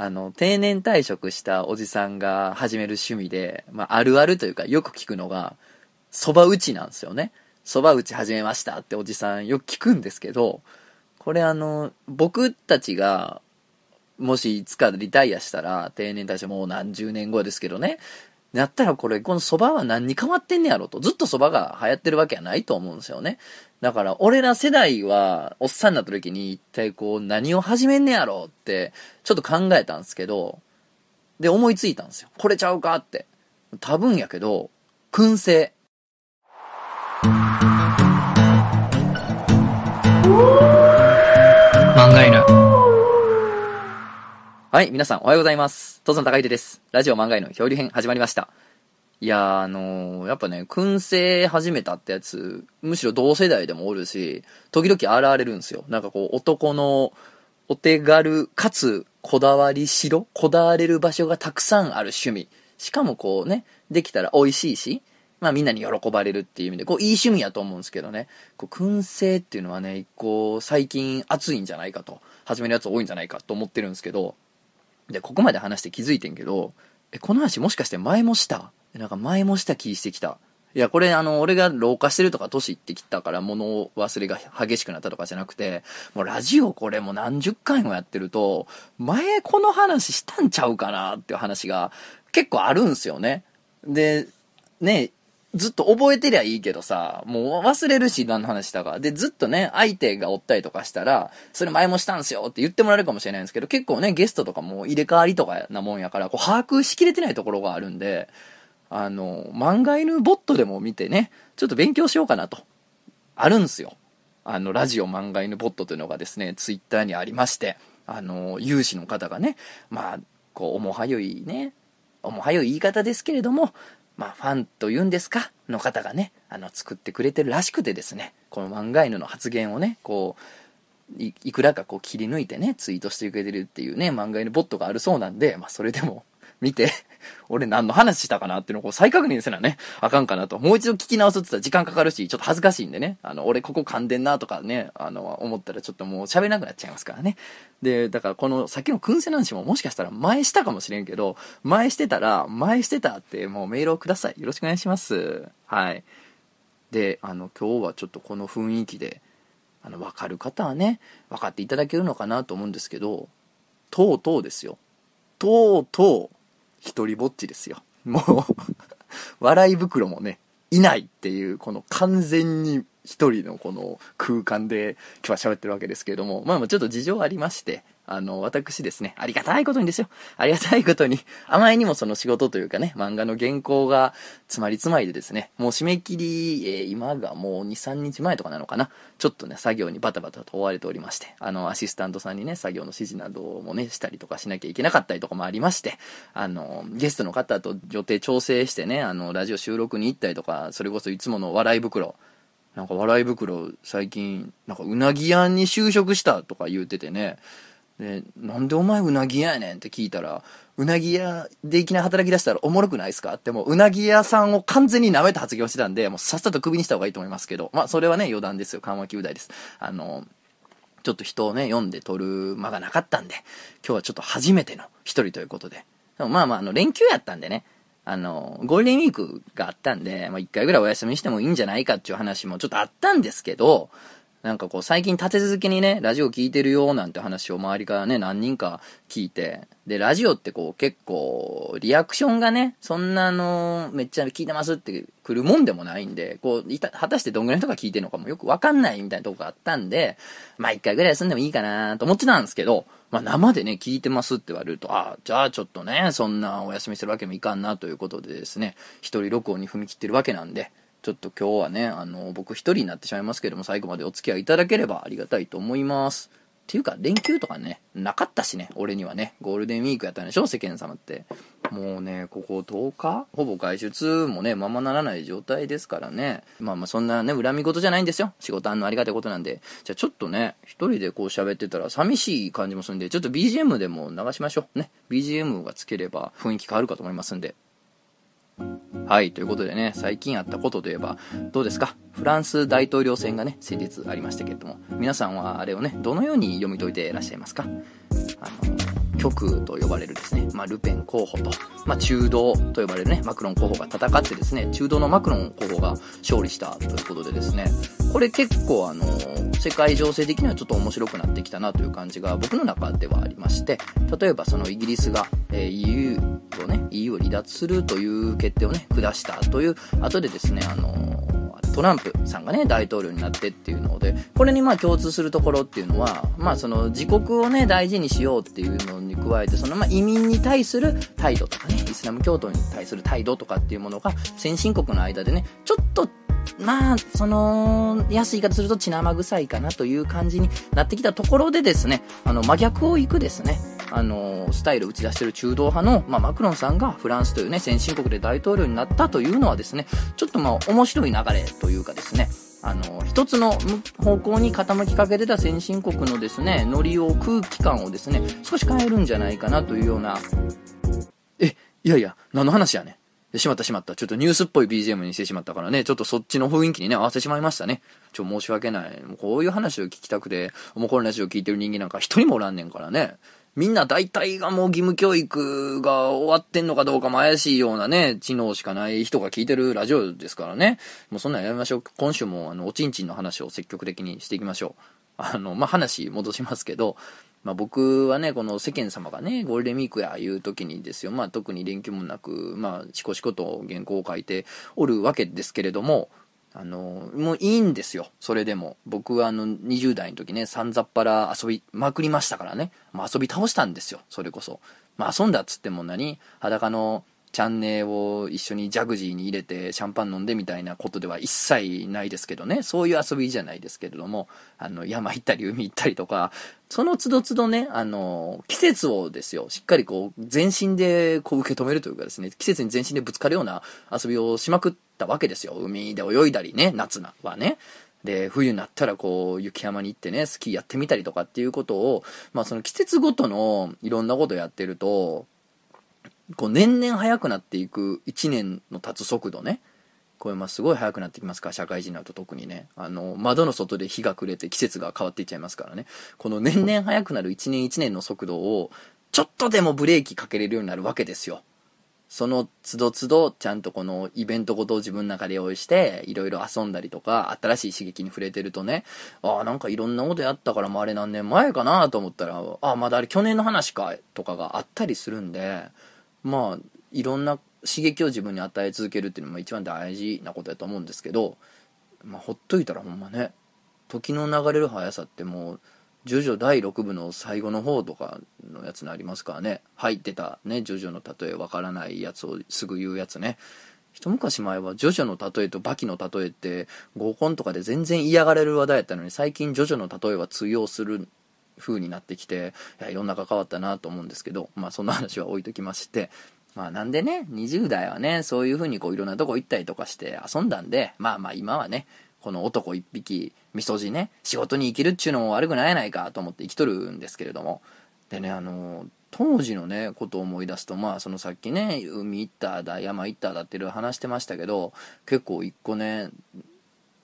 あの、定年退職したおじさんが始める趣味で、まあ、あるあるというかよく聞くのが、蕎麦打ちなんですよね。蕎麦打ち始めましたっておじさんよく聞くんですけど、これあの、僕たちが、もしいつかリタイアしたら、定年退職もう何十年後ですけどね、なったらこれ、この蕎麦は何に変わってんねやろと。ずっと蕎麦が流行ってるわけはないと思うんですよね。だから、俺ら世代は、おっさんになった時に一体こう、何を始めんねやろって、ちょっと考えたんですけど、で、思いついたんですよ。これちゃうかって。多分やけど、燻製。漫画犬。はい、皆さんおはようございます。とつの高秀です。ラジオ漫画犬漂流編始まりました。いや、あのー、やっぱね、燻製始めたってやつ、むしろ同世代でもおるし、時々現れるんですよ。なんかこう、男のお手軽かつこだわりしろこだわれる場所がたくさんある趣味。しかもこうね、できたら美味しいし、まあみんなに喜ばれるっていう意味で、こういい趣味やと思うんですけどね、こう燻製っていうのはね、一個最近熱いんじゃないかと、始めるやつ多いんじゃないかと思ってるんですけど、で、ここまで話して気づいてんけど、え、この話もしかして前もした？なんか前もした気してきた。いや、これあの、俺が老化してるとか年いってきたから物忘れが激しくなったとかじゃなくて、もうラジオこれもう何十回もやってると、前この話したんちゃうかなっていう話が結構あるんすよね。で、ね、ずっと覚えてりゃいいけどさ、もう忘れるし、何の話したか。で、ずっとね、相手がおったりとかしたら、それ前もしたんすよって言ってもらえるかもしれないんですけど、結構ね、ゲストとかも入れ替わりとかなもんやから、こう、把握しきれてないところがあるんで、あの、漫画犬ボットでも見てね、ちょっと勉強しようかなと。あるんすよ。あの、ラジオ漫画犬ボットというのがですね、ツイッターにありまして、あの、有志の方がね、まあ、こう、おもはよいね、おもはよい言い方ですけれども、まあ、ファンというんですかの方がね、あの、作ってくれてるらしくてですね、この漫画犬の発言をね、こう、いいくらかこう切り抜いてね、ツイートしてくれてるっていうね、漫画犬ボットがあるそうなんで、まあ、それでも見て、俺何の話したかなっていうのをこう再確認せなね、あかんかなと。もう一度聞き直すって言ったら時間かかるし、ちょっと恥ずかしいんでね、あの、俺ここ噛んでんなとかね、あの、思ったらちょっともう喋れなくなっちゃいますからね。で、だからこのさっきの燻製男子ももしかしたら前したかもしれんけど、前してたら、前してたってもうメールをください。よろしくお願いします。はい。で、あの、今日はちょっとこの雰囲気で、あの、わかる方はね、分かっていただけるのかなと思うんですけど、とうとうですよ。とうとう、一人ぼっちですよ。もう笑い袋もね、いないっていう、この完全に一人のこの空間で今日は喋ってるわけですけれども、まあちょっと事情ありまして、あの、私ですね、ありがたいことにですよ。ありがたいことに、あまりにもその仕事というかね、漫画の原稿が詰まり詰まりでですね、もう締め切り、えー、今がもう2、3日前とかなのかな。ちょっとね、作業にバタバタと追われておりまして、あの、アシスタントさんにね、作業の指示などもね、したりとかしなきゃいけなかったりとかもありまして、あの、ゲストの方と予定調整してね、あの、ラジオ収録に行ったりとか、それこそいつもの笑い袋、なんか笑い袋最近、なんかうなぎ屋に就職したとか言うててね、で、なんでお前うなぎ屋やねんって聞いたら、うなぎ屋でいきなり働き出したらおもろくないですか？ってもう、うなぎ屋さんを完全に舐めた発言をしてたんで、もうさっさとクビにした方がいいと思いますけど、まあそれはね、余談ですよ。緩和球大です。あの、ちょっと人をね、読んで撮る間がなかったんで、今日はちょっと初めての一人ということで。でもまあまあ、あの、連休やったんでね、あの、ゴールデンウィークがあったんで、まあ一回ぐらいお休みしてもいいんじゃないかっていう話もちょっとあったんですけど、なんかこう最近立て続けにね、ラジオ聞いてるよなんて話を周りからね、何人か聞いて、で、ラジオってこう結構、リアクションがね、そんなあの、めっちゃ聞いてますって来るもんでもないんで、こう、いた、果たしてどんぐらいの人が聞いてるのかもよくわかんないみたいなとこがあったんで、まあ一回ぐらい休んでもいいかなと思ってたんですけど、まあ生でね、聞いてますって言われると、ああ、じゃあちょっとね、そんなお休みするわけもいかんなということでですね、一人録音に踏み切ってるわけなんで、ちょっと今日はね、あの、僕一人になってしまいますけども、最後までお付き合いいただければありがたいと思います。っていうか、連休とかね、なかったしね、俺にはね、ゴールデンウィークやったんでしょ、世間様って。もうね、ここ10日？ほぼ外出もね、ままならない状態ですからね。まあまあそんなね、恨み事じゃないんですよ。仕事あんのありがたいことなんで。じゃあちょっとね、一人でこう喋ってたら寂しい感じもするんで、ちょっと BGM でも流しましょう。ね。BGM がつければ雰囲気変わるかと思いますんで。はい、ということでね、最近あったことといえば、どうですか？フランス大統領選がね、先日ありましたけれども、皆さんはあれをね、どのように読み解いていらっしゃいますか？あの、極と呼ばれるですね、まあ、ルペン候補と、まあ、中道と呼ばれるね、マクロン候補が戦ってですね、中道のマクロン候補が勝利したということでですね、これ結構あの、世界情勢的にはちょっと面白くなってきたなという感じが僕の中ではありまして、例えばそのイギリスが、え、EU をね、EU を離脱するという決定をね、下したという、後でですね、あのトランプさんがね、大統領になってっていうので、これにまあ共通するところっていうのは、まあその自国をね、大事にしようっていうのに加えて、そのまあ移民に対する態度とかね、イスラム教徒に対する態度とかっていうものが、先進国の間でね、ちょっとまあ、その、安い言い方すると血生臭いかなという感じになってきたところでですね、あの、真逆を行くですね、あの、スタイルを打ち出してる中道派の、まあ、マクロンさんがフランスというね、先進国で大統領になったというのはですね、ちょっとまあ、面白い流れというかですね、あの、一つの方向に傾きかけてた先進国のですね、ノリを、空気感をですね、少し変えるんじゃないかなというような、え、いやいや、何の話やねしまったしまった。ちょっとニュースっぽい BGM にしてしまったからね、ちょっとそっちの雰囲気にね、合わせてしまいましたね。ちょ、申し訳ない。もうこういう話を聞きたくて、もうこのラジオ聞いてる人間なんか一人もおらんねんからね。みんな大体がもう義務教育が終わってんのかどうかも怪しいようなね、知能しかない人が聞いてるラジオですからね。もうそんなんやめましょう。今週もあの、おちんちんの話を積極的にしていきましょう。あの、まあ、話戻しますけど、まあ、僕はね、この世間様がね、ゴールデンウィークやいう時にですよ、まあ、特に連休もなく、まあ、しこしこと原稿を書いておるわけですけれども、あの、もういいんですよ。それでも。僕はあの、20代の時ね、さんざっぱら遊びまくりましたからね。まあ、遊び倒したんですよ。それこそ。まあ、遊んだっつっても何？裸のチャンネルを一緒にジャグジーに入れてシャンパン飲んでみたいなことでは一切ないですけどね。そういう遊びじゃないですけれども、あの、山行ったり海行ったりとか、その都度都度ね、あの、季節をですよ、しっかりこう、全身でこう受け止めるというかですね、季節に全身でぶつかるような遊びをしまくったわけですよ。海で泳いだりね、夏はね。で、冬になったらこう、雪山に行ってね、スキーやってみたりとかっていうことを、まあその季節ごとのいろんなことやってると、こう年々速くなっていく1年の経つ速度ね。これまあすごい速くなってきますか？ら、社会人になると特にね。あの、窓の外で日が暮れて季節が変わっていっちゃいますからね。この年々速くなる1年1年の速度を、ちょっとでもブレーキかけれるようになるわけですよ。その都度都度ちゃんとこのイベントごとを自分の中で用意していろいろ遊んだりとか新しい刺激に触れてるとねああなんかいろんなことやったからもうあれ何年前かなと思ったらああまだあれ去年の話かとかがあったりするんでまあいろんな刺激を自分に与え続けるっていうのも一番大事なことだと思うんですけど、まあ、ほっといたらほんまね時の流れる速さってもうジョジョ第6部の最後の方とかのやつになりますからね。入ってたねジョジョの例えわからないやつをすぐ言うやつね。一昔前はジョジョの例えとバキの例えって合コンとかで全然嫌がれる話題やったのに最近ジョジョの例えは通用する風になってきていや世の中変わったなと思うんですけどまあそんな話は置いときましてまあなんでね20代はねそういう風にこういろんなとこ行ったりとかして遊んだんでまあまあ今はねこの男一匹みそじね仕事に生きるっちゅうのも悪くないやないかと思って生きとるんですけれども。でねあの当時のねことを思い出すとまあそのさっきね海行っただ山行っただっていう話してましたけど結構一個ね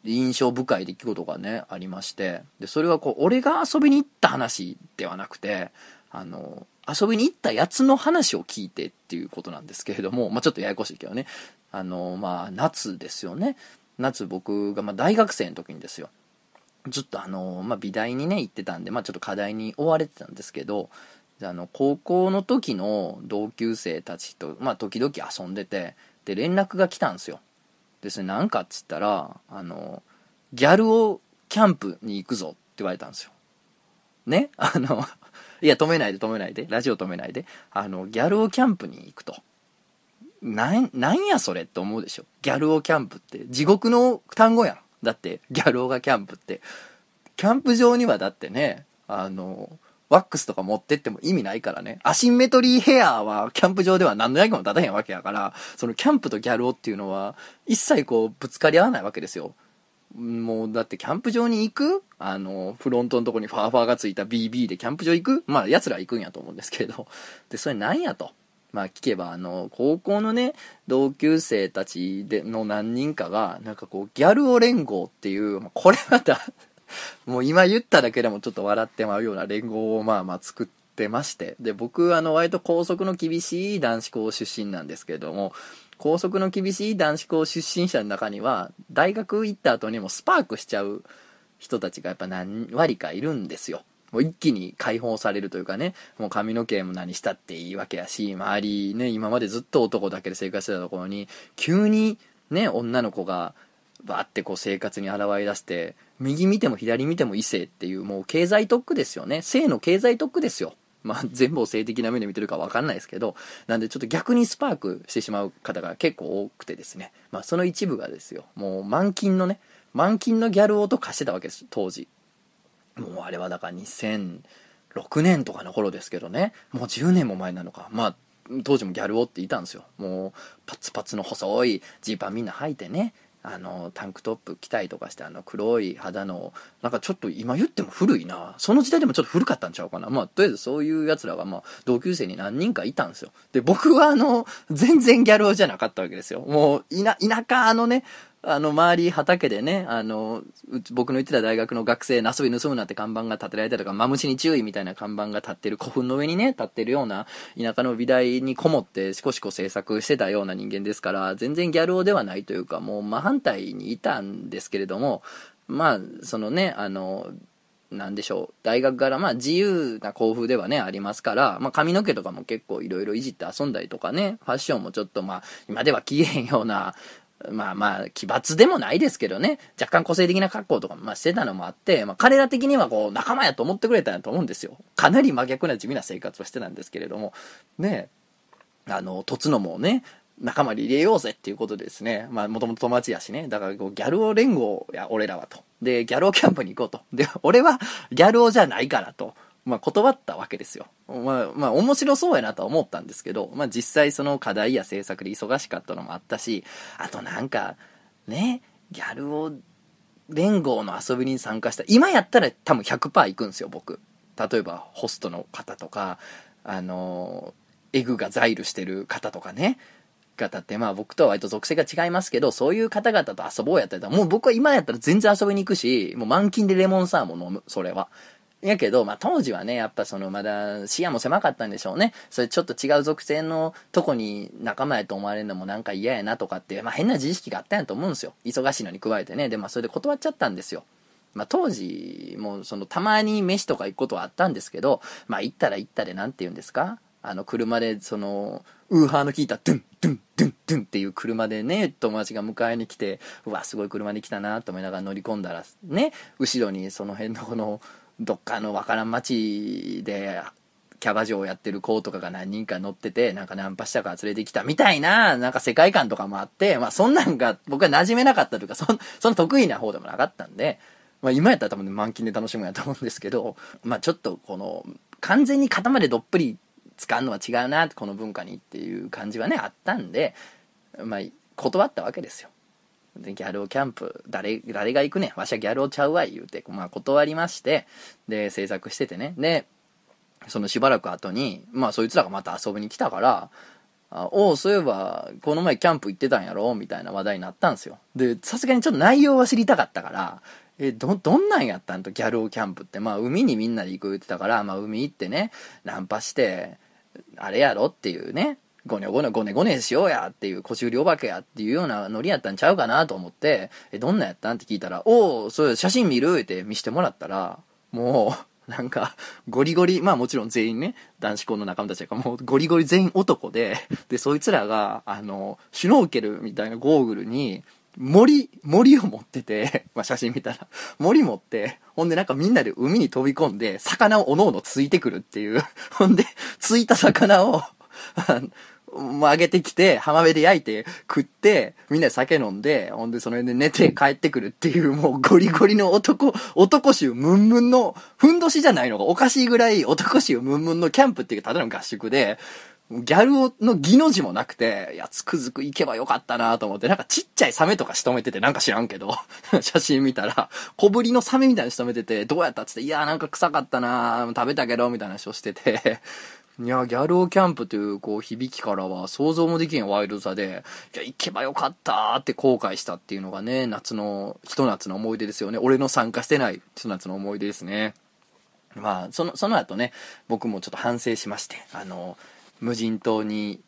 印象深い出来事がねありまして。でそれはこう俺が遊びに行った話ではなくてあの遊びに行ったやつの話を聞いてっていうことなんですけれども、まあ、ちょっとややこしいけどね。あのまあ夏ですよね。夏僕がま大学生の時にですよ。ずっとあの、まあ、美大にね行ってたんで、まあ、ちょっと課題に追われてたんですけどあの高校の時の同級生たちと、まあ、時々遊んでてで連絡が来たんですよ。ですね、なんかっつったら、あの、ギャルをキャンプに行くぞって言われたんですよ。ね？あの、いや、止めないで止めないで。ラジオ止めないで。あの、ギャルをキャンプに行くと。なん、なんやそれって思うでしょ。ギャルをキャンプって。地獄の単語やん。だって、ギャルオがキャンプって。キャンプ場にはだってね、あの、ワックスとか持ってっても意味ないからね。アシンメトリーヘアはキャンプ場では何の役も立たへんわけやから、そのキャンプとギャル男っていうのは一切こうぶつかり合わないわけですよ。もうだってキャンプ場に行くあの、フロントのとこにファーファーがついた BB でキャンプ場行くまあ奴ら行くんやと思うんですけど。で、それなんやと。まあ聞けば、あの、高校のね、同級生たちでの何人かが、なんかこう、ギャルオ連合っていう、これまた もう今言っただけでもちょっと笑ってまうような連合をまあまあ作ってまして。で僕あの割と校則の厳しい男子校出身なんですけれども校則の厳しい男子校出身者の中には大学行った後にもスパークしちゃう人たちがやっぱ何割かいるんですよ。もう一気に解放されるというかね、もう髪の毛も何したっていいわけやし、周りね、今までずっと男だけで生活してたところに、急にね、女の子が、バーってこう生活に現れ出して、右見ても左見ても異性っていう、もう経済特区ですよね。性の経済特区ですよ。まあ、全部を性的な目で見てるかわかんないですけど、なんでちょっと逆にスパークしてしまう方が結構多くてですね。まあ、その一部がですよ。もう満金のね、満金のギャル男貸してたわけです、当時。もうあれはだから2006年とかの頃ですけどね。もう10年も前なのか。まあ、当時もギャル男っていたんですよ。もう、パツパツの細いジーパンみんな履いてね。あの、タンクトップ着たりとかして、あの、黒い肌の、なんかちょっと今言っても古いな。その時代でもちょっと古かったんちゃうかな。まあ、とりあえずそういうやつらが、まあ、同級生に何人かいたんですよ。で、僕はあの、全然ギャル男じゃなかったわけですよ。もう、田、田舎のね、あの、周り畑でね、あの、僕の行ってた大学の学生、なすび盗むなって看板が立てられたりとか、マムシに注意みたいな看板が立ってる、古墳の上にね、立ってるような田舎の美大にこもってしこしこ制作してたような人間ですから、全然ギャル男ではないというか、もう真反対にいたんですけれども、まあ、そのね、あの、なんでしょう大学からまあ自由な校風ではねありますから、まあ、髪の毛とかも結構いろいろいじって遊んだりとかねファッションもちょっとまあ今では着えへんようなまあまあ、奇抜でもないですけどね、若干個性的な格好とか、まあしてたのもあって、まあ彼ら的にはこう、仲間やと思ってくれたんやと思うんですよ。かなり真逆な地味な生活をしてたんですけれども、ね、あの、とつのもね、仲間に入れようぜっていうことですね、まあもともと友達やしね、だからこうギャル王連合や俺らはと。で、ギャル王キャンプに行こうと。で、俺はギャル王じゃないからと。まあ、断ったわけですよ。まあ、まあ、面白そうやなとは思ったんですけど、まあ、実際その課題や制作で忙しかったのもあったし、あとなんか、ね、ギャルを連合の遊びに参加した。今やったら多分100%行くんですよ、僕。例えば、ホストの方とか、あの、エグがザイルしてる方とかね。方って、まあ僕とは割と属性が違いますけど、そういう方々と遊ぼうやったら、もう僕は今やったら全然遊びに行くし、もう満勤でレモンサーモン飲む、それは。やけど、まあ、当時はね、やっぱそのまだ視野も狭かったんでしょうね。それちょっと違う属性のとこに仲間やと思われるのもなんか嫌やなとかって、まあ、変な自意識があったんやと思うんですよ。忙しいのに加えてね。で、まあ、それで断っちゃったんですよ。まあ、当時もそのたまに飯とか行くことはあったんですけど、まあ、行ったら行ったで何て言うんですか？あの車でそのウーハーの効いたドゥンドゥンドゥンドゥンっていう車でね友達が迎えに来てうわすごい車に来たなと思いながら乗り込んだらね後ろにその辺のこのどっかのわからん町でキャバ嬢やってる子とかが何人か乗ってて、なんかナンパしたから連れてきたみたいな、なんか世界観とかもあって、まあそんなんが僕は馴染めなかったというか、そその得意な方でもなかったんで、まあ今やったら多分、ね、満勤で楽しむやと思うんですけど、まあちょっとこの、完全に肩までどっぷり使うのは違うな、この文化にっていう感じはね、あったんで、まあ断ったわけですよ。ギャルをキャンプ、誰、誰が行くねん。わしはギャルをちゃうわい、言うて、まあ断りまして、で、制作しててね。で、そのしばらく後に、まあそいつらがまた遊びに来たから、あお、そういえば、この前キャンプ行ってたんやろ？みたいな話題になったんですよ。で、さすがにちょっと内容は知りたかったから、え、ど、どんなんやったんと、ギャルをキャンプって。まあ、海にみんなで行く言ってたから、まあ、海行ってね、ナンパして、あれやろ？っていうね、ゴニョゴニョゴネゴネしようやっていう腰売りお化けやっていうようなノリやったんちゃうかなと思って、え、どんなやったんって聞いたら、おお、そう、写真見るって見してもらったら、もう、なんか、ゴリゴリ、まあもちろん全員ね、男子校の仲間たちだから、もうゴリゴリ全員男で、で、そいつらが、あの、シュノーケルみたいなゴーグルに、森、森を持ってて、まあ写真見たら、森持って、ほんでなんかみんなで海に飛び込んで、魚をおのおのついてくるっていう、ほんで、ついた魚を、上げてきて、浜辺で焼いて食って、みんなで酒飲んで、ほんでその辺で寝て帰ってくるっていう、もうゴリゴリの男、男衆ムンムンの、ふんどしじゃないのがおかしいぐらい男衆ムンムンのキャンプっていうただの合宿で、ギャルのギの字もなくて、いや、つくづく行けばよかったなと思って、なんかちっちゃいサメとか仕留めてて、なんか知らんけど、写真見たら、小ぶりのサメみたいに仕留めてて、どうやったっつって、いや、なんか臭かったな食べたけど、みたいな話をしてて、いや、ギャルオキャンプという、こう、響きからは想像もできんワイルドさで、いや、行けばよかったって後悔したっていうのがね、夏の、一夏の思い出ですよね。俺の参加してない一夏の思い出ですね。まあ、その、その後ね、僕もちょっと反省しまして、あの、無人島に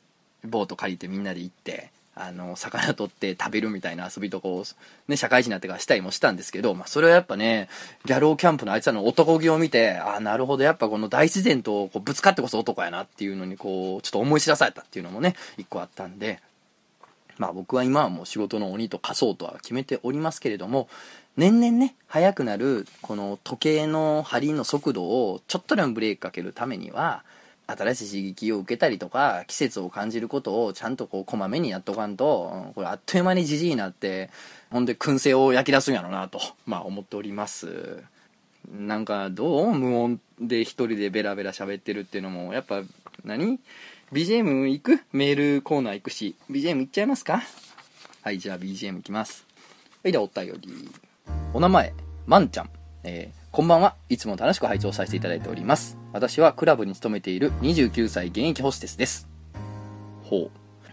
ボート借りてみんなで行って、あの、魚取って食べるみたいな遊びとこを、ね、社会人になってからしたりもしたんですけど、まあ、それはやっぱね、ギャローキャンプのあいつらの男気を見て、ああ、なるほど、やっぱこの大自然とこうぶつかってこそ男やなっていうのに、こう、ちょっと思い知らされたっていうのもね、一個あったんで、まあ僕は今はもう仕事の鬼と化そうとは決めておりますけれども、年々ね、速くなる、この時計の針の速度をちょっとでもブレーキかけるためには、新しい刺激を受けたりとか、季節を感じることをちゃんとこう、こまめにやっとかんと、これあっという間にじじいになって、ほんで燻製を焼き出すんやろなと、まあ思っております。なんか、どう無音で一人でベラベラ喋ってるっていうのも、やっぱ何、BGM 行く？メールコーナー行くし、BGM 行っちゃいますか？はい、じゃあ BGM 行きます。はい、ではお便り。お名前、まんちゃん。えーこんばんは。いつも楽しく拝聴させていただいております。私はクラブに勤めている29歳現役ホステスです。ほう。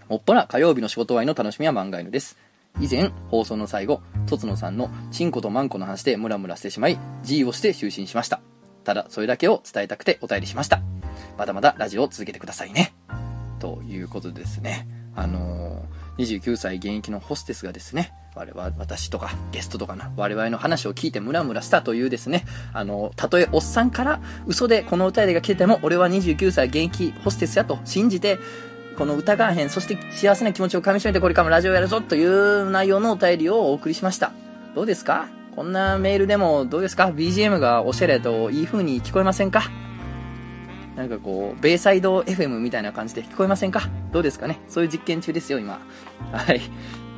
もっぱら火曜日の仕事終わりの楽しみは漫画犬です。以前、放送の最後、とつのさんのチンコとマンコの話でムラムラしてしまい、G をして就寝しました。ただ、それだけを伝えたくてお便りしました。まだまだラジオを続けてくださいね。ということですね。あのー、29歳現役のホステスがですね、我々、私とかゲストとかの我々の話を聞いてムラムラしたというですね、あの、たとえおっさんから嘘でこの歌でが来てても、俺は29歳現役ホステスやと信じて、この疑わへん、そして幸せな気持ちをかみしめてこれからもラジオやるぞという内容のお便りをお送りしました。どうですか？こんなメールでもどうですか ?BGM がおしゃれといい風に聞こえませんか？なんかこう、ベイサイド FM みたいな感じで聞こえませんか？どうですかね？そういう実験中ですよ、今。はい。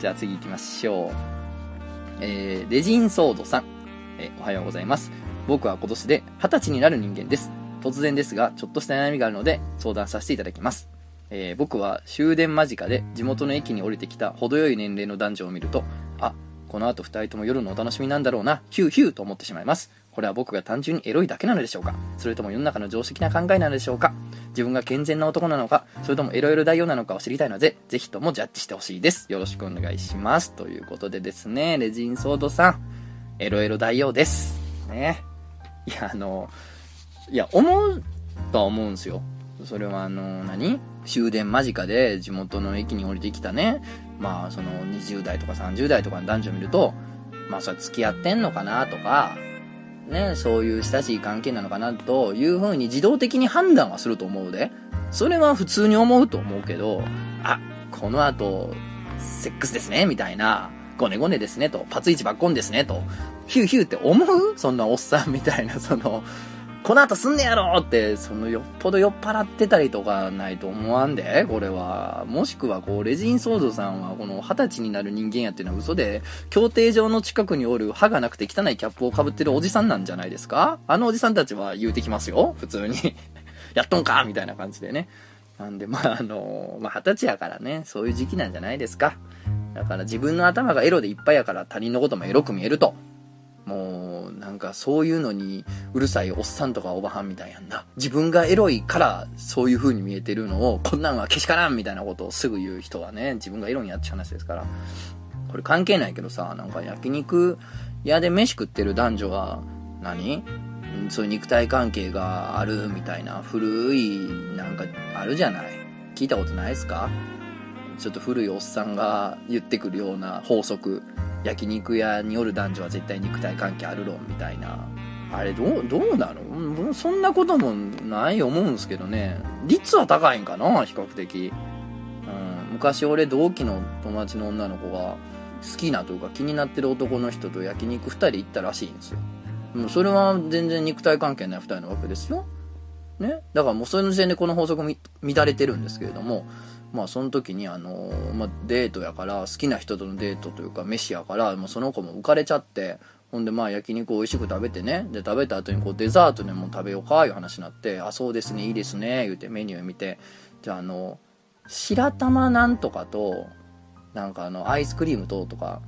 じゃあ次行きましょう。えー、レジンソードさん。えー、おはようございます。僕は今年で20歳になる人間です。突然ですが、ちょっとした悩みがあるので相談させていただきます。えー、僕は終電間近で地元の駅に降りてきた程よい年齢の男女を見ると、あ、この後2人とも夜のお楽しみなんだろうな、ヒューヒューと思ってしまいます。これは僕が単純にエロいだけなのでしょうか？それとも世の中の常識な考えなのでしょうか？自分が健全な男なのかそれともエロエロ大王なのかを知りたいので、ぜひともジャッジしてほしいです。よろしくお願いします。ということでですね、レジンソードさん、エロエロ大王です。ね。いや、あの、いや、思うとは思うんですよ。それはあの、何？終電間近で地元の駅に降りてきたね、まあその20代とか30代とかの男女を見ると、まあそれ付き合ってんのかなとか、ね、そういう親しい関係なのかなというふうに自動的に判断はすると思うで。それは普通に思うと思うけど、あ、この後、セックスですね、みたいな、ごねごねですね、と、パツイチバッコんですね、と、ヒューヒューって思う？そんなおっさんみたいな、その、この後すんねやろって、そのよっぽど酔っ払ってたりとかないと思わんで、これは。もしくは、こう、レジンソードさんは、この二十歳になる人間やっていうのは嘘で、協定上の近くにおる歯がなくて汚いキャップをかぶってるおじさんなんじゃないですか？あのおじさんたちは言うてきますよ、普通に。やっとんかみたいな感じでね。なんで、まあ、あの、まあ、二十歳やからね、そういう時期なんじゃないですか。だから自分の頭がエロでいっぱいやから他人のこともエロく見えると。もう、なんかそういうのにうるさいおっさんとかおばはんみたいやんな。自分がエロいからそういう風に見えてるのを、こんなんはけしからんみたいなことをすぐ言う人はね、自分がエロいやっちゃう話ですから。これ関係ないけどさ、なんか焼肉屋で飯食ってる男女は何、そういう肉体関係があるみたいな古いなんかあるじゃない？聞いたことないですか？ちょっと古いおっさんが言ってくるような法則。焼肉屋におる男女は絶対肉体関係ある論みたいな。あれどう、どうなの？そんなこともない思うんですけどね。率は高いんかな？比較的。うん、昔俺同期の友達の女の子が好きなというか気になってる男の人と焼肉2人行ったらしいんですよ。もうそれは全然肉体関係ない2人なわけですよ。ね？だからもうその時点でこの法則乱れてるんですけれども、まあその時にあの、まあ、デートやから好きな人とのデートというか飯やからもうその子も浮かれちゃってほんでまあ焼肉美味しく食べてねで食べた後にこうデザートでも食べようかいう話になってあそうですねいいですね言うてメニュー見てじゃああの白玉なんとかとなんかあのアイスクリームととか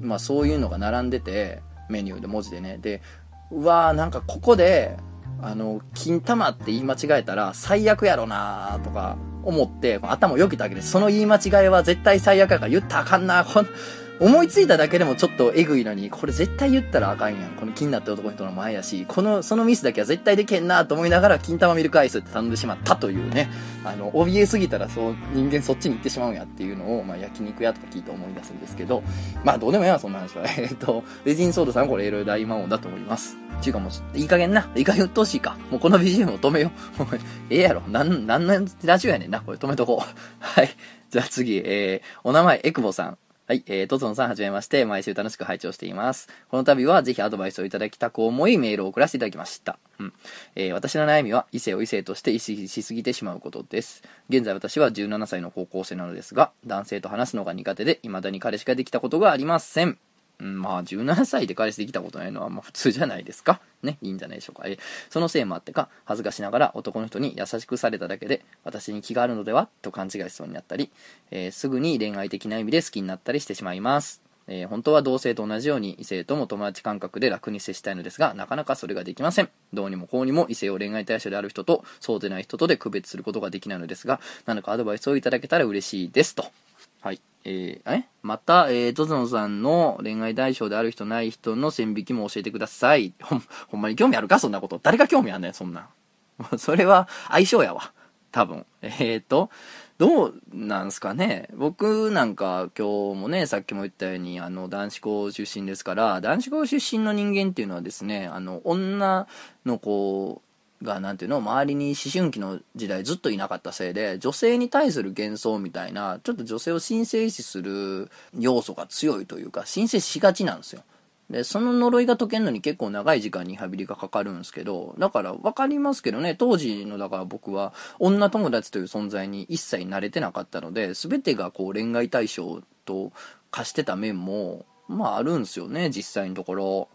まあそういうのが並んでてメニューで文字でね。でうわーなんかここであの金玉って言い間違えたら最悪やろなとか思って、頭をよけたわけです。その言い間違いは絶対最悪やから言ったらあかんな。こ思いついただけでもちょっとエグいのに、これ絶対言ったらあかんやん。この気になった男の人の前やし、この、そのミスだけは絶対でけんなと思いながら、金玉ミルクアイスって頼んでしまったというね、あの、怯えすぎたらそう、人間そっちに行ってしまうんやっていうのを、まあ、焼肉屋とか聞いて思い出すんですけど、まあ、どうでもええわ、そんな話は。えっと、レジンソードさんこれエロ大魔王だと思います。ちゅうかもう、いい加減な。いい加減うっとうしいか。もうこの BGM を止めよう。ええやろ。なん、なんのラジオやねんな。これ止めとこう。はい。じゃあ次、えー、お名前、エクボさん。はい、えー、とつのさんはじめまして、毎週楽しく拝聴しています。この度はぜひアドバイスをいただきたく思いメールを送らせていただきました。うん。えー、私の悩みは異性を異性として意識しすぎてしまうことです。現在私は17歳の高校生なのですが、男性と話すのが苦手で、未だに彼しかできたことがありません。うん、まあ、17歳で彼氏できたことないのは、まあ普通じゃないですか。ね、いいんじゃないでしょうか。えそのせいもあってか、恥ずかしながら男の人に優しくされただけで、私に気があるのでは？と勘違いしそうになったり、えー、すぐに恋愛的な意味で好きになったりしてしまいます。えー、本当は同性と同じように異性とも友達感覚で楽に接したいのですが、なかなかそれができません。どうにもこうにも異性を恋愛対象である人とそうでない人とで区別することができないのですが、何かアドバイスをいただけたら嬉しいですと。はい。えー、えまた、えー、とつのさんの恋愛対象である人ない人の線引きも教えてください。ほん、ほんまに興味あるか？そんなこと。誰が興味あんねん、そんな。それは相性やわ。多分。えーと、どうなんすかね？僕なんか今日もね、さっきも言ったように、あの、男子校出身ですから、男子校出身の人間っていうのはですね、あの、女の子が、なんていうの、周りに思春期の時代ずっといなかったせいで、女性に対する幻想みたいな、ちょっと女性を神聖視する要素が強いというか、神聖しがちなんですよ。で、その呪いが解けるのに結構長い時間リハビリがかかるんですけど、だから分かりますけどね、当時のだから僕は女友達という存在に一切慣れてなかったので、全てがこう恋愛対象と化してた面も、まああるんですよね、実際のところ。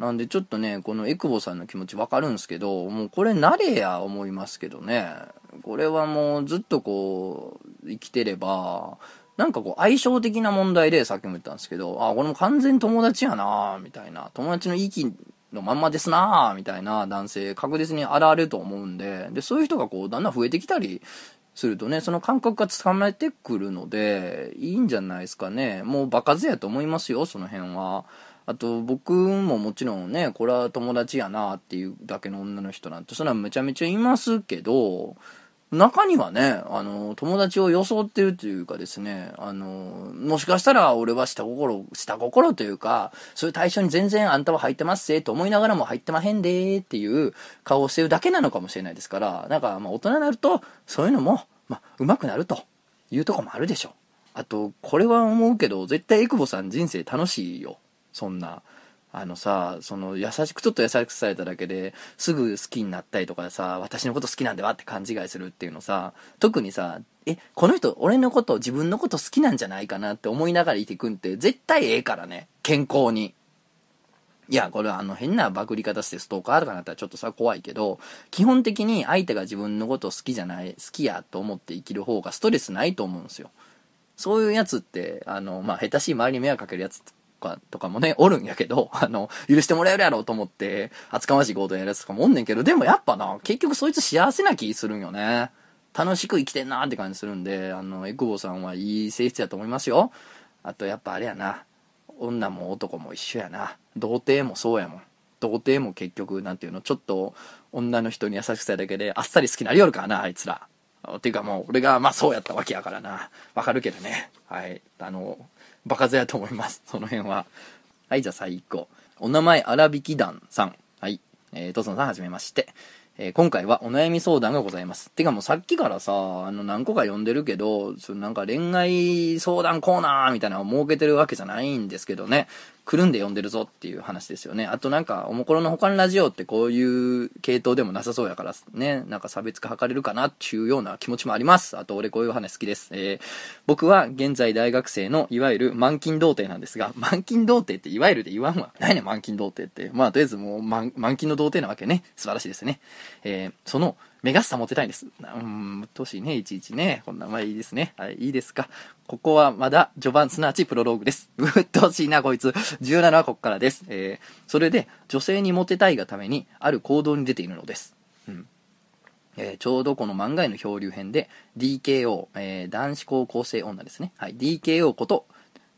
なんでちょっとね、このエクボさんの気持ちわかるんですけど、もうこれ慣れや思いますけどね。これはもうずっとこう、生きてれば、なんかこう相性的な問題でさっきも言ったんですけど、あ、これも完全友達やなみたいな。友達の息のまんまですなみたいな男性確実に現れると思うんで、で、そういう人がこうだんだん増えてきたりするとね、その感覚がつかめてくるので、いいんじゃないですかね。もう場数やと思いますよ、その辺は。あと僕ももちろんねこれは友達やなっていうだけの女の人なんてそれはめちゃめちゃいますけど中にはね、あの、友達を装ってるというかですね、あの、もしかしたら俺は下心、下心というか、そういう対象に全然あんたは入ってますせと思いながらも入ってまへんでっていう顔をしてるだけなのかもしれないですから、なんかまあ大人になると、そういうのも、まあ、上手くなるというとこもあるでしょう。あと、これは思うけど、絶対エクボさん人生楽しいよ。そんな。あのさ、その優しくちょっと優しくされただけですぐ好きになったりとかさ、私のこと好きなんではって勘違いするっていうのさ、特にさ、え、この人俺のこと自分のこと好きなんじゃないかなって思いながら生きていくんって絶対ええからね。健康に。いや、これはあの変なバグり方してストーカーとかなったらちょっとさ怖いけど、基本的に相手が自分のこと好きじゃない、好きやと思って生きる方がストレスないと思うんですよ。そういうやつって、あの、まあ、下手しい周りに迷惑かけるやつってかとかもね、おるんやけど、あの、許してもらえるやろうと思って、厚かましい行動やるやつとかもおんねんけど、でもやっぱな、結局そいつ幸せな気するんよね。楽しく生きてんなって感じするんで、あの、エクボさんはいい性質やと思いますよ。あとやっぱあれやな、女も男も一緒やな。童貞もそうやもん。童貞も結局、なんていうの、ちょっと女の人に優しくさだけであっさり好きになりよるからな、あいつら。っていうかもう、俺がまあそうやったわけやからな。わかるけどね。はい。あの、バカ勢やと思います。その辺は。はい、じゃあ最後。お名前、荒引き団さん。はい。えー、とつのさんはじめまして。えー、今回はお悩み相談がございます。てかもうさっきからさ、あの何個か呼んでるけど、そのなんか恋愛相談コーナーみたいなのを設けてるわけじゃないんですけどね。くるんで読んでるぞっていう話ですよね。あとなんか、おもころの他のラジオってこういう系統でもなさそうやからね、なんか差別化図れるかなっていうような気持ちもあります。あと俺こういう話好きです。えー、僕は現在大学生のいわゆる満勤童貞なんですが、満勤童貞っていわゆるで言わんわ。何やね満勤童貞って。まあとりあえずもう満満勤の童貞なわけね。素晴らしいですね。えー、その、メガスタ持てたいんです。うん、うっとしいね、いちいちね。こんな、まあいいですね。はい、いいですか。ここはまだ序盤、すなわちプロローグです。うっとしいな、こいつ。17はこっからです。えー、それで、女性にモテたいがために、ある行動に出ているのです。うん。えー、ちょうどこの漫画への漂流編で、DKO、えー、男子高校生女ですね。はい、DKO こと、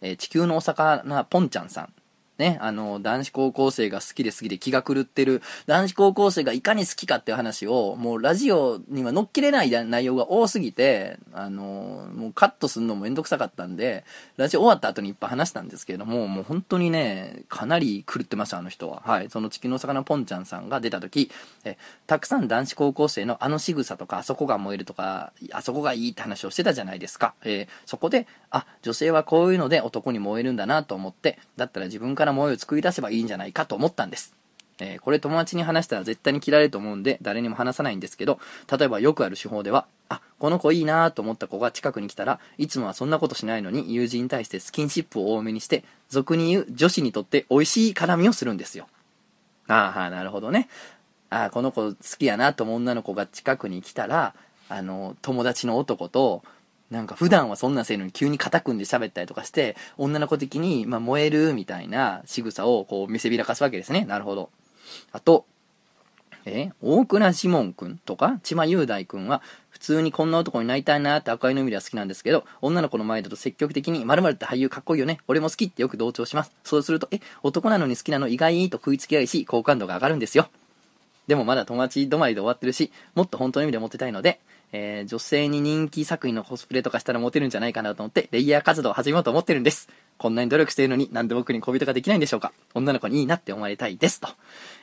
えー地球のお魚ポンちゃんさん。ね、あの、男子高校生が好きで好きで気が狂ってる、男子高校生がいかに好きかっていう話を、もうラジオには乗っきれない内容が多すぎて、あの、もうカットするのもめんどくさかったんで、ラジオ終わった後にいっぱい話したんですけれども、もう本当にね、かなり狂ってました、あの人は。はい。その地球の魚ポンちゃんさんが出た時、え、たくさん男子高校生のあの仕草とか、あそこが燃えるとか、あそこがいいって話をしてたじゃないですか。えーそこで、あ、女性はこういうので男に燃えるんだなと思って、だったら自分から燃えを作り出せばいいんじゃないかと思ったんです。えーこれ友達に話したら絶対に切られると思うんで、誰にも話さないんですけど、例えばよくある手法では、あ、この子いいなと思った子が近くに来たら、いつもはそんなことしないのに友人に対してスキンシップを多めにして、俗に言う女子にとって美味しい絡みをするんですよ。ああ、なるほどね。ああ、この子好きやなと思う女の子が近くに来たら、あの、友達の男と、なんか普段はそんなんせえのに急に肩組んで喋ったりとかして、女の子的に、まあ、燃えるみたいな仕草をこう見せびらかすわけですね。なるほど。あと、え大倉志門くんとか千葉雄大くんは普通にこんな男になりたいなって赤いの海では好きなんですけど女の子の前だと積極的に〇〇って俳優かっこいいよね俺も好きってよく同調しますそうするとえ男なのに好きなの意外と食いつき合いし好感度が上がるんですよでもまだ友達止まりで終わってるしもっと本当の意味でモテたいので、えー女性に人気作品のコスプレとかしたらモテるんじゃないかなと思ってレイヤー活動を始めようと思ってるんですこんなに努力しているのになんで僕に恋人ができないんでしょうか女の子にいいなって思われたいですと。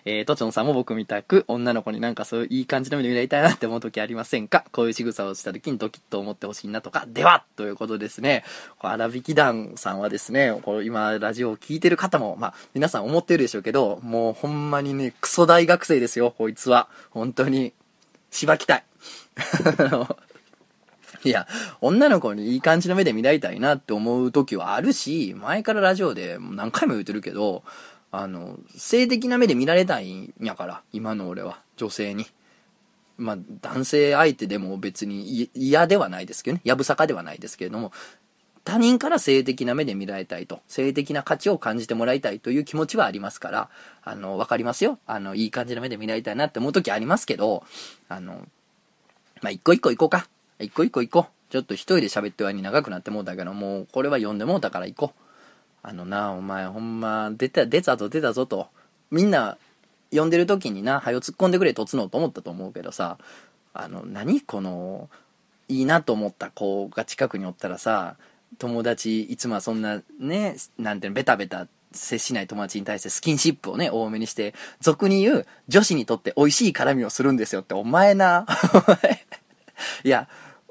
えー、とちょんさんも僕みたく女の子になんかそういういい感じの目で見られたいなって思う時ありませんか？こういう仕草をした時にドキッと思ってほしいなとか。ではということですね。荒引き団さんはですね、これ今ラジオを聞いてる方も、まあ皆さん思ってるでしょうけど、もうほんまにね、クソ大学生ですよ、こいつは。本当に。しばきたい。いや、女の子にいい感じの目で見られたいなって思う時はあるし、前からラジオで何回も言ってるけど、あの、性的な目で見られたいんやから、今の俺は、女性に。まあ、男性相手でも別に嫌ではないですけどね、やぶさかではないですけれども、他人から性的な目で見られたいと、性的な価値を感じてもらいたいという気持ちはありますから、あの、わかりますよ。あの、いい感じの目で見られたいなって思う時ありますけど、あの、まあ、一個一個行こうか。一個一個行こう。ちょっと一人で喋ってる間に長くなってもうたけど、もうこれは読んでもうたから行こう。あのな、お前ほんま、出た、出たぞ出たぞと。みんな、読んでる時にな、はよ突っ込んでくれ、とつのと思ったと思うけどさ、あの、何？この、いいなと思った子が近くにおったらさ、友達、いつもはそんなね、なんていうの、ベタベタ接しない友達に対してスキンシップをね、多めにして、俗に言う、女子にとって美味しい絡みをするんですよって、お前な、お前、いや、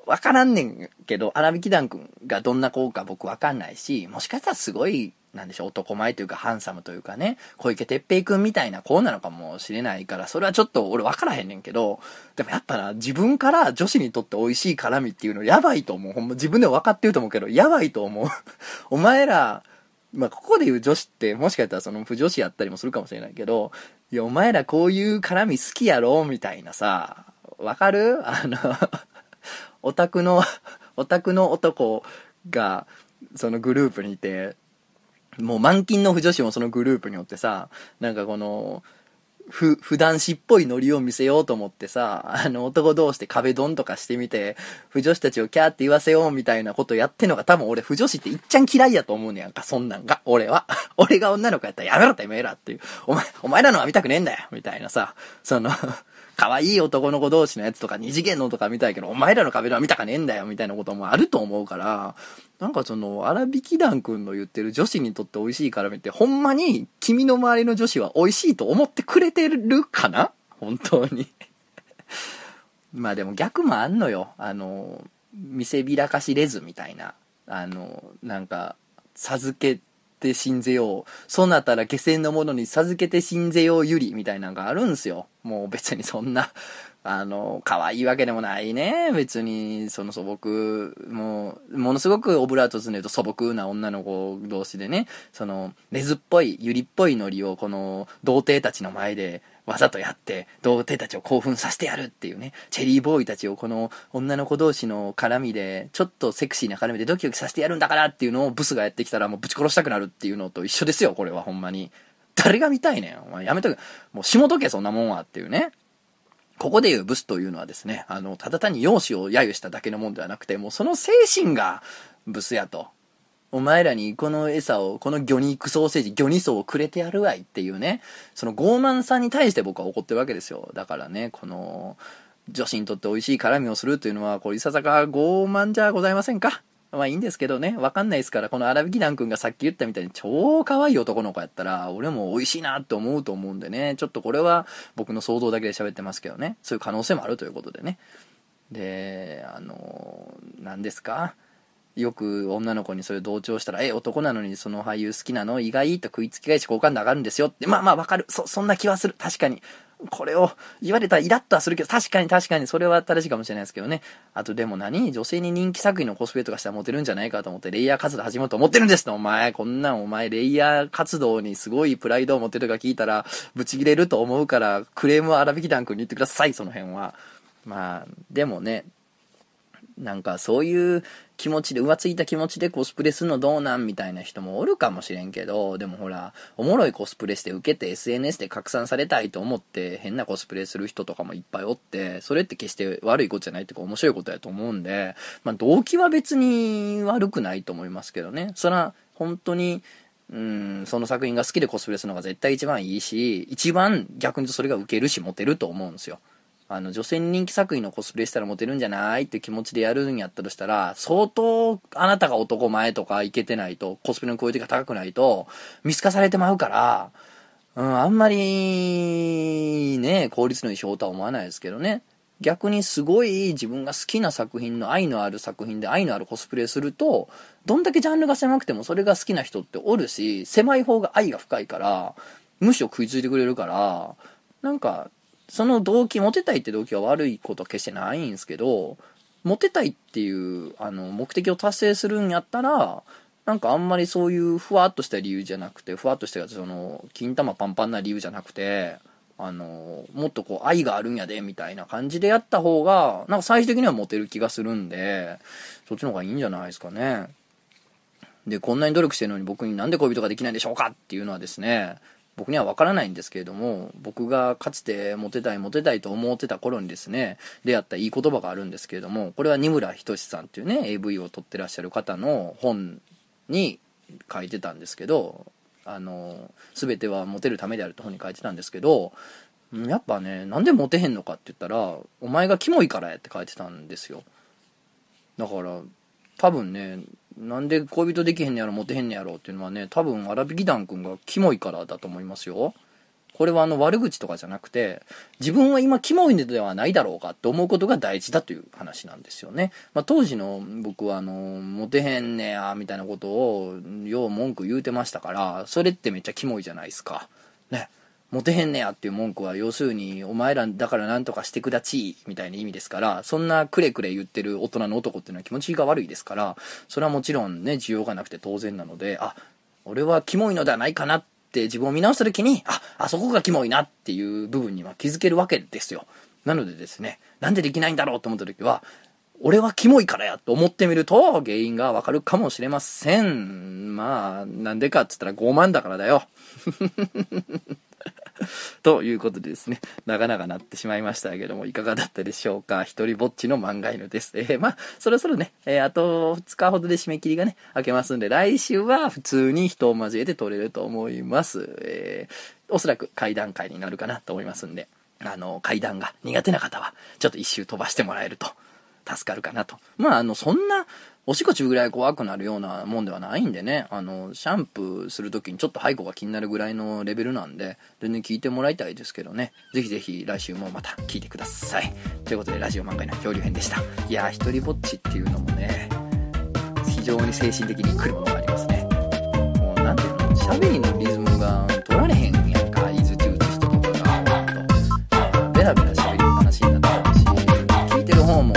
わからんねんけど、荒引き団くんがどんな子か僕わかんないし、もしかしたらすごい、なんでしょう、男前というかハンサムというかね、小池徹平くんみたいな子なのかもしれないから、それはちょっと俺わからへんねんけど、でもやっぱな、自分から女子にとって美味しい絡みっていうのやばいと思う。ほんま自分でも分かってると思うけど、やばいと思う。お前ら、まあ、ここで言う女子って、もしかしたらその不女子やったりもするかもしれないけど、いや、お前らこういう絡み好きやろみたいなさ、わかる？あの、オタクの、オタクの男が、そのグループにいて、もう満勤の不女子もそのグループにおってさ、なんかこの、ふ、普段しっぽいノリを見せようと思ってさ、あの男同士で壁ドンとかしてみて、不女子たちをキャーって言わせようみたいなことやってんのが多分俺不女子っていっちゃん嫌いやと思うねやんか、そんなんが。俺は。俺が女の子やったらやめろってめえらっていう。お前、お前らのは見たくねえんだよみたいなさ、その、可愛い男の子同士のやつとか二次元のとか見たいけど、お前らの壁ドンは見たかねえんだよみたいなこともあると思うから、なんかその、荒引き団くんの言ってる女子にとって美味しい絡みって、ほんまに君の周りの女子は美味しいと思ってくれてるかな？本当に。まあでも逆もあんのよ。あの、見せびらかしれずみたいな。あの、なんか、授けて信ぜよう。そなたら下船のものに授けて信ぜようゆりみたいなのがあるんすよ。もう別にそんな、あの、可愛いわけでもないね。別に、その素朴、もう、ものすごくオブラートすると素朴な女の子同士でね、その、根津っぽい、ゆりっぽいノリをこの、童貞たちの前で、わざとやって、童貞たちを興奮させてやるっていうね、チェリーボーイたちをこの女の子同士の絡みで、ちょっとセクシーな絡みでドキドキさせてやるんだからっていうのをブスがやってきたらもうぶち殺したくなるっていうのと一緒ですよ、これはほんまに。誰が見たいねん。お前やめとけ。もうしもとけ、そんなもんはっていうね。ここで言うブスというのはですね、あの、ただ単に容姿を揶揄しただけのもんではなくて、もうその精神がブスやと。お前らにこの餌を、この魚肉ソーセージ、魚肉層をくれてやるわいっていうね、その傲慢さに対して僕は怒ってるわけですよ。だからね、この、女子にとって美味しい絡みをするというのは、これいささか傲慢じゃございませんか？まあいいんですけどね、わかんないですから、この荒引き団くんがさっき言ったみたいに超可愛い男の子やったら、俺も美味しいなって思うと思うんでね、ちょっとこれは僕の想像だけで喋ってますけどね、そういう可能性もあるということでね。で、あの、何ですか？よく女の子にそれ同調したら、え、男なのにその俳優好きなの？意外と食いつき返し好感度上がるんですよって、まあまあわかる。そ、そんな気はする。確かに。これを言われたらイラッとはするけど、確かに確かにそれは正しいかもしれないですけどね。あとでも何？女性に人気作品のコスプレとかしたらモテるんじゃないかと思って、レイヤー活動始めようと思ってるんですお前、こんなんお前、レイヤー活動にすごいプライドを持ってるか聞いたら、ブチ切れると思うから、クレームは荒引き団君に言ってください、その辺は。まあ、でもね、なんかそういう気持ちで、浮ついた気持ちでコスプレするのどうなんみたいな人もおるかもしれんけど、でもほら、おもろいコスプレして受けて SNS で拡散されたいと思って変なコスプレする人とかもいっぱいおって、それって決して悪いことじゃないっていうか面白いことやと思うんで、まあ動機は別に悪くないと思いますけどね。そら、本当に、うん、その作品が好きでコスプレするのが絶対一番いいし、一番逆にそれが受けるしモテると思うんですよ。あの、女性に人気作品のコスプレしたらモテるんじゃないって気持ちでやるんやったとしたら、相当あなたが男前とかいけてないと、コスプレのクオリティが高くないと、見透かされてまうから、うん、あんまり、ね、効率のいい仕事は思わないですけどね。逆にすごい自分が好きな作品の愛のある作品で愛のあるコスプレすると、どんだけジャンルが狭くてもそれが好きな人っておるし、狭い方が愛が深いから、むしろ食いついてくれるから、なんかその動機、モテたいって動機は悪いことは決してないんですけど、モテたいっていう、あの、目的を達成するんやったら、なんかあんまりそういうふわっとした理由じゃなくて、ふわっとしたその、金玉パンパンな理由じゃなくて、あの、もっとこう愛があるんやで、みたいな感じでやった方が、なんか最終的にはモテる気がするんで、そっちの方がいいんじゃないですかね。で、こんなに努力してるのに僕になんで恋人ができないんでしょうかっていうのはですね、僕には分からないんですけれども僕がかつてモテたいモテたいと思ってた頃にですね出会ったいい言葉があるんですけれどもこれは二村仁さんっていうね AV を撮ってらっしゃる方の本に書いてたんですけどあの全てはモテるためであるって本に書いてたんですけどやっぱねなんでモテへんのかって言ったらお前がキモいからやって書いてたんですよ。だから多分ねなんで恋人できへんねやろ、モテへんねやろっていうのはね、多分、荒引き団くんがキモいからだと思いますよ。これはあの悪口とかじゃなくて、自分は今キモいのではないだろうかって思うことが大事だという話なんですよね。まあ、当時の僕はあの、モテへんねや、みたいなことを、よう文句言うてましたから、それってめっちゃキモいじゃないですか。ね。モテへんねやっていう文句は要するにお前らだから何とかしてくだちみたいな意味ですからそんなくれくれ言ってる大人の男っていうのは気持ちが悪いですからそれはもちろんね需要がなくて当然なのであ俺はキモいのではないかなって自分を見直した時にああそこがキモいなっていう部分には気づけるわけですよ。なのでですねなんでできないんだろうと思った時は俺はキモいからやと思ってみると原因がわかるかもしれません。まあなんでかっつったら傲慢だからだよ。ということでですね、長々なってしまいましたけども、いかがだったでしょうか？一人ぼっちの漫画犬です。えー、まあ、そろそろね、えー、あと2日ほどで締め切りがね、明けますんで、来週は普通に人を交えて撮れると思います。えー、おそらく階段階になるかなと思いますんで、あの、階段が苦手な方は、ちょっと一周飛ばしてもらえると助かるかなと。まあ、あの、そんな、おしっこちぐらい怖くなるようなもんではないんでね、あの、シャンプーするときにちょっと背後が気になるぐらいのレベルなんで、全然聞いてもらいたいですけどね、ぜひぜひ来週もまた聞いてください。ということで、ラジオ漫画の恐竜編でした。いやー、一人ぼっちっていうのもね、非常に精神的に来るものがありますね。もう、なんていうの、喋りのリズムが取られへんやんか、いずちうつ人とかが、ベラベラ喋りっぱなしになってし、聞いてる方も、